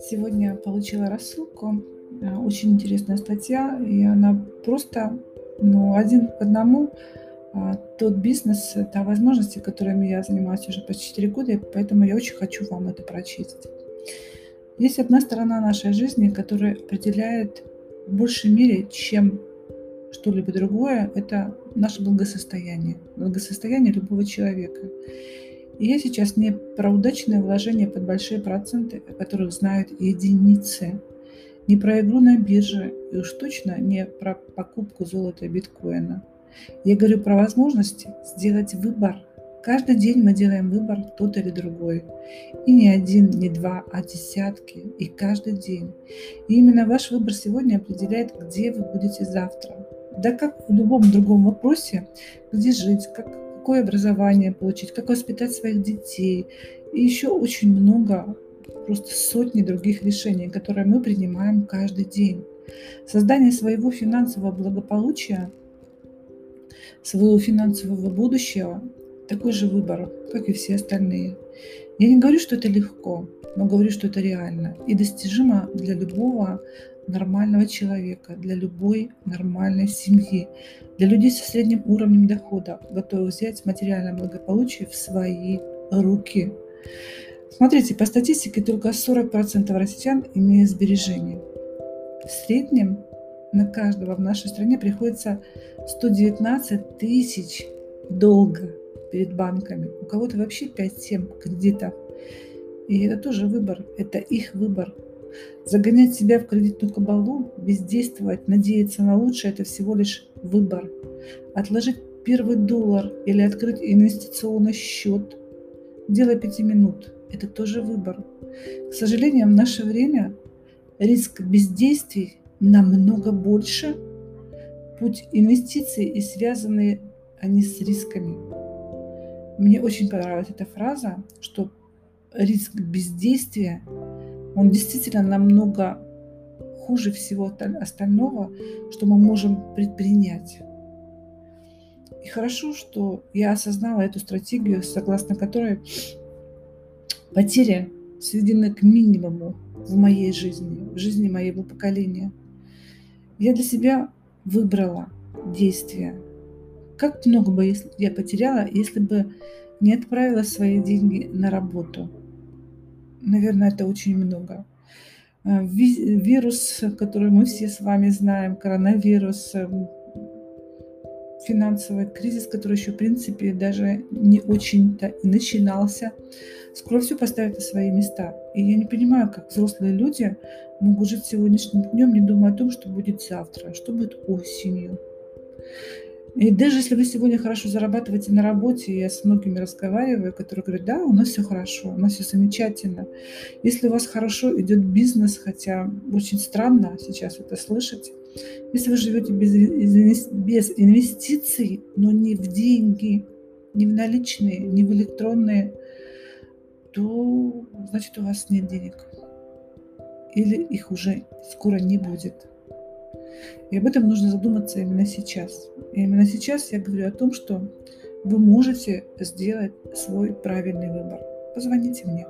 Сегодня получила рассылку. Э, очень интересная статья, и она просто ну, один к одному а, тот бизнес, та возможности, которыми я занимаюсь уже почти 4 года, и поэтому я очень хочу вам это прочесть. Есть одна сторона нашей жизни, которая определяет в большей мере, чем что-либо другое, это наше благосостояние, благосостояние любого человека. И я сейчас не про удачное вложение под большие проценты, о которых знают единицы, не про игру на бирже и уж точно не про покупку золота и биткоина. Я говорю про возможность сделать выбор. Каждый день мы делаем выбор тот или другой. И не один, не два, а десятки. И каждый день. И именно ваш выбор сегодня определяет, где вы будете завтра. Да как в любом другом вопросе, где жить, как какое образование получить, как воспитать своих детей. И еще очень много, просто сотни других решений, которые мы принимаем каждый день. Создание своего финансового благополучия, своего финансового будущего – такой же выбор, как и все остальные. Я не говорю, что это легко, но говорю, что это реально и достижимо для любого нормального человека, для любой нормальной семьи, для людей со средним уровнем дохода, готовых взять материальное благополучие в свои руки. Смотрите, по статистике только 40% россиян имеют сбережения. В среднем на каждого в нашей стране приходится 119 тысяч долга перед банками. У кого-то вообще 5-7 кредитов. И это тоже выбор, это их выбор. Загонять себя в кредитную кабалу, бездействовать, надеяться на лучшее – это всего лишь выбор. Отложить первый доллар или открыть инвестиционный счет, делая пяти минут – это тоже выбор. К сожалению, в наше время риск бездействий намного больше. Путь инвестиций и связанные они с рисками. Мне очень понравилась эта фраза, что риск бездействия он действительно намного хуже всего остального, что мы можем предпринять. И хорошо, что я осознала эту стратегию, согласно которой потери сведены к минимуму в моей жизни, в жизни моего поколения. Я для себя выбрала действия. Как много бы я потеряла, если бы не отправила свои деньги на работу – наверное, это очень много. Э, вирус, который мы все с вами знаем, коронавирус, эм, финансовый кризис, который еще, в принципе, даже не очень-то и начинался, скоро все поставит на свои места. И я не понимаю, как взрослые люди могут жить сегодняшним днем, не думая о том, что будет завтра, что будет осенью. И даже если вы сегодня хорошо зарабатываете на работе, я с многими разговариваю, которые говорят, да, у нас все хорошо, у нас все замечательно. Если у вас хорошо идет бизнес, хотя очень странно сейчас это слышать, если вы живете без, без инвестиций, но не в деньги, не в наличные, не в электронные, то значит у вас нет денег. Или их уже скоро не будет. И об этом нужно задуматься именно сейчас. И именно сейчас я говорю о том, что вы можете сделать свой правильный выбор. Позвоните мне.